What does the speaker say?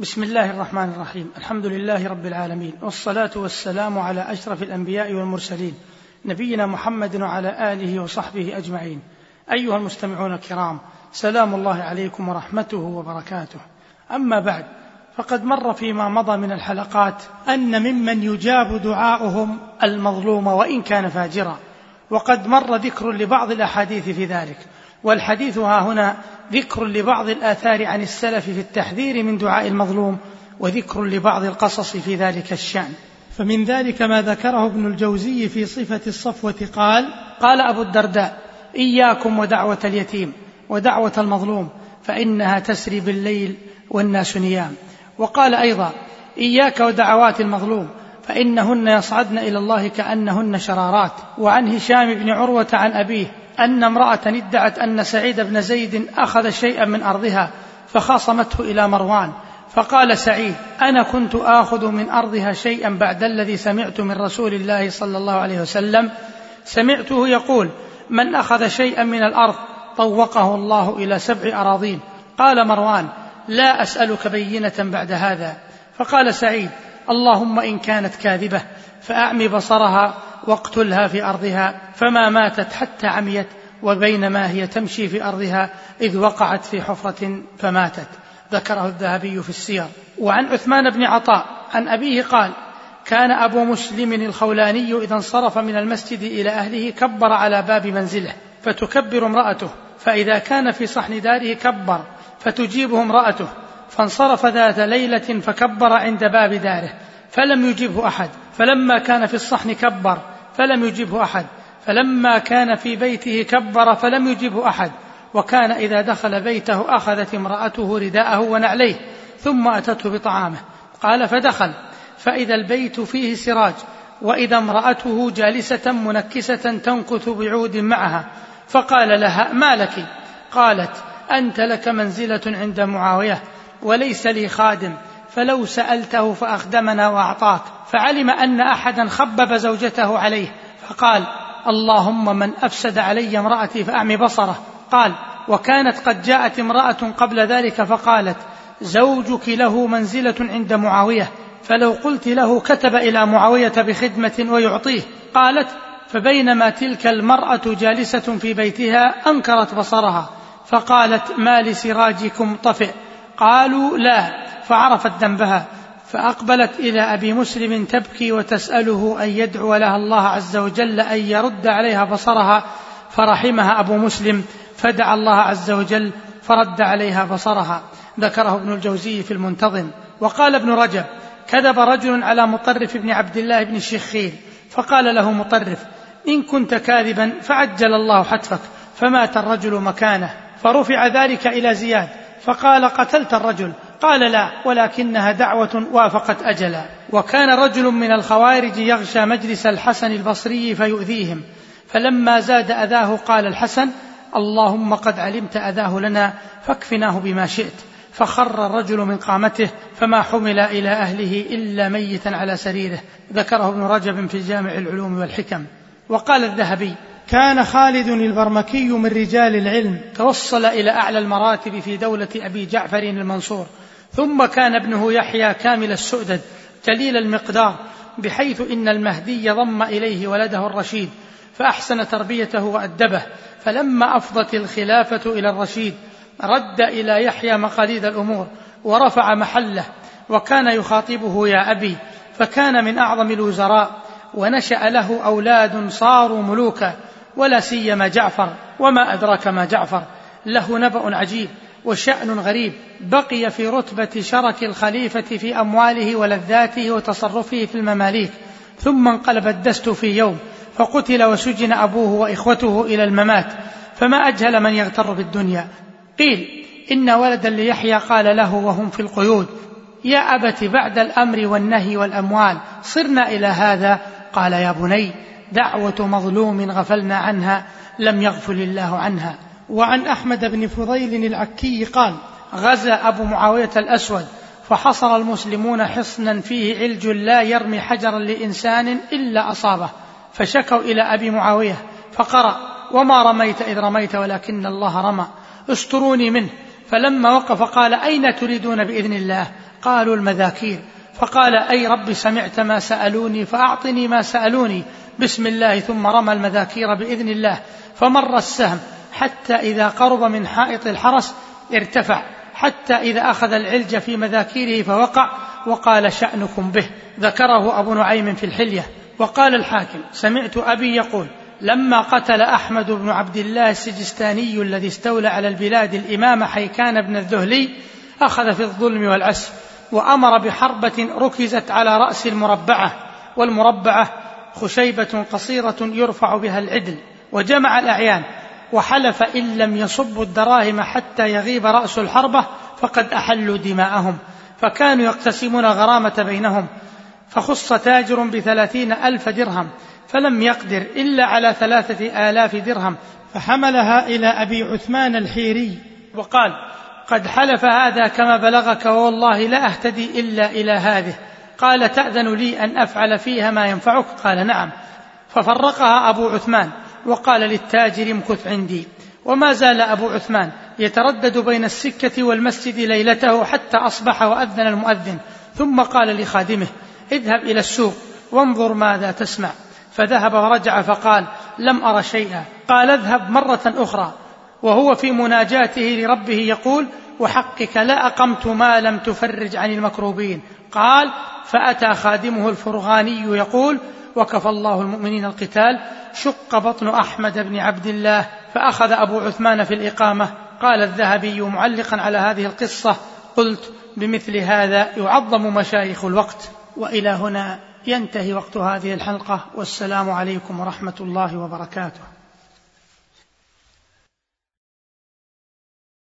بسم الله الرحمن الرحيم. الحمد لله رب العالمين. والصلاة والسلام على أشرف الأنبياء والمرسلين نبينا محمد وعلى آله وصحبه أجمعين. أيها المستمعون الكرام سلام الله عليكم ورحمته وبركاته. أما بعد فقد مر فيما مضى من الحلقات أن ممن يجاب دعاؤهم المظلوم وإن كان فاجرا وقد مر ذكر لبعض الأحاديث في ذلك. والحديث ها هنا ذكر لبعض الآثار عن السلف في التحذير من دعاء المظلوم وذكر لبعض القصص في ذلك الشأن. فمن ذلك ما ذكره ابن الجوزي في صفة الصفوة قال قال أبو الدرداء إياكم ودعوة اليتيم ودعوة المظلوم فإنها تسري بالليل والناس نيام. وقال أيضا إياك ودعوات المظلوم فإنهن يصعدن إلى الله كأنهن شرارات. وعن هشام بن عروة عن أبيه أن امرأة ادعت أن سعيد بن زيد أخذ شيئا من أرضها فخاصمته إلى مروان فقال سعيد أنا كنت آخذ من أرضها شيئا بعد الذي سمعت من رسول الله صلى الله عليه وسلم. سمعته يقول من أخذ شيئا من الأرض طوقه الله إلى سبع أراضين. قال مروان لا أسألك بينة بعد هذا. فقال سعيد اللهم إن كانت كاذبة فأعمي بصرها واقتلها في أرضها فما ماتت حتى عميت وبينما هي تمشي في أرضها إذ وقعت في حفرة فماتت. ذكره الذهبي في السير. وعن عثمان بن عطاء عن أبيه قال كان أبو مسلم الخولاني إذا انصرف من المسجد إلى أهله كبر على باب منزله فتكبر امرأته فإذا كان في صحن داره كبر فتجيبه امرأته فانصرف ذات ليلة فكبر عند باب داره فلم يجبه أحد فلما كان في الصحن كبر فلم يجبه أحد. فلما كان في بيته كبر فلم يجبه أحد. وكان إذا دخل بيته أخذت امرأته رداءه ونعليه ثم أتته بطعامه. قال فدخل. فإذا البيت فيه سراج وإذا امرأته جالسة منكسة تنكث بعود معها. فقال لها ما لك؟ قالت أنت لك منزلة عند معاوية وليس لي خادم. فلو سألته فأخدمنا وأعطاك. فعلم أن أحدا خبب زوجته عليه. فقال اللهم من أفسد علي امرأتي فأعمي بصره. قال وكانت قد جاءت امرأة قبل ذلك فقالت زوجك له منزلة عند معاوية فلو قلت له كتب إلى معاوية بخدمة ويعطيه. قالت فبينما تلك المرأة جالسة في بيتها أنكرت بصرها فقالت ما لسراجكم طفئ. قالوا لا فعرفت ذنبها. فأقبلت إلى أبي مسلم تبكي وتسأله أن يدعو لها الله عز وجل أن يرد عليها بصرها فرحمها أبو مسلم فدعا الله عز وجل فرد عليها بصرها. ذكره ابن الجوزي في المنتظم. وقال ابن رجب كذب رجل على مطرف بن عبد الله بن الشخير فقال له مطرف إن كنت كاذبا فعجل الله حتفك فمات الرجل مكانه فرفع ذلك إلى زياد فقال قتلت الرجل قال لا ولكنها دعوة وافقت أجلا. وكان رجل من الخوارج يغشى مجلس الحسن البصري فيؤذيهم. فلما زاد أذاه قال الحسن اللهم قد علمت أذاه لنا فاكفناه بما شئت. فخر الرجل من قامته فما حمل إلى أهله إلا ميتا على سريره. ذكره ابن رجب في جامع العلوم والحكم. وقال الذهبي كان خالد البرمكي من رجال العلم توصل إلى أعلى المراتب في دولة أبي جعفر المنصور. ثم كان ابنه يحيى كامل السؤدد جليل المقدار بحيث إن المهدي ضم إليه ولده الرشيد فأحسن تربيته وأدبه فلما أفضت الخلافة إلى الرشيد رد إلى يحيى مقاليد الأمور ورفع محله وكان يخاطبه يا أبي فكان من أعظم الوزراء ونشأ له أولاد صاروا ملوكا ولا سيما جعفر وما أدراك ما جعفر له نبأ عجيب. وشأن غريب. بقي في رتبة شرك الخليفة في أمواله ولذاته وتصرفه في المماليك. ثم انقلب الدست في يوم فقتل وسجن أبوه وإخوته إلى الممات. فما أجهل من يغتر بالدنيا. قيل إن ولدا ليحيى قال له وهم في القيود يا أبت بعد الأمر والنهي والأموال صرنا إلى هذا؟ قال يا بني دعوة مظلوم غفلنا عنها لم يغفل الله عنها. وعن أحمد بن فضيل العكي قال غزا أبو معاوية الأسود فحصر المسلمون حصنا فيه علج لا يرمي حجرا لإنسان إلا أصابه فشكوا إلى أبي معاوية فقرأ وما رميت إذ رميت ولكن الله رمى استروني منه. فلما وقف قال أين تريدون بإذن الله؟ قالوا المذاكير. فقال أي رب سمعت ما سألوني فأعطني ما سألوني. بسم الله ثم رمى المذاكير بإذن الله فمر السهم. حتى إذا قرب من حائط الحرس ارتفع حتى إذا أخذ العلج في مذاكيره فوقع وقال شأنكم به. ذكره أبو نعيم في الحلية. وقال الحاكم سمعت أبي يقول لما قتل أحمد بن عبد الله السجستاني الذي استولى على البلاد الإمام حيكان بن الذهلي أخذ في الظلم والعسف وأمر بحربة ركزت على رأس المربعة. والمربعة خشيبة قصيرة يرفع بها العدل وجمع الأعيان. وحلف إن لم يصبوا الدراهم حتى يغيب رأس الحربة فقد أحلوا دماءهم فكانوا يقتسمون غرامة بينهم فخص تاجر بثلاثين ألف درهم فلم يقدر إلا على ثلاثة آلاف درهم فحملها إلى أبي عثمان الحيري وقال قد حلف هذا كما بلغك والله لا أهتدي إلا إلى هذه قال تأذن لي أن أفعل فيها ما ينفعك؟ قال نعم. ففرقها أبو عثمان وقال للتاجر امكث عندي. وما زال أبو عثمان يتردد بين السكة والمسجد ليلته حتى أصبح وأذن المؤذن. ثم قال لخادمه اذهب إلى السوق وانظر ماذا تسمع. فذهب ورجع فقال لم أر شيئا. قال اذهب مرة أخرى. وهو في مناجاته لربه يقول وحقك لا أقمت ما لم تفرج عن المكروبين. قال فأتى خادمه الفرغاني يقول وكفى الله المؤمنين القتال شق بطن أحمد بن عبد الله فأخذ أبو عثمان في الإقامة. قال الذهبي معلقا على هذه القصة قلت بمثل هذا يعظم مشايخ الوقت. وإلى هنا ينتهي وقت هذه الحلقة والسلام عليكم ورحمة الله وبركاته.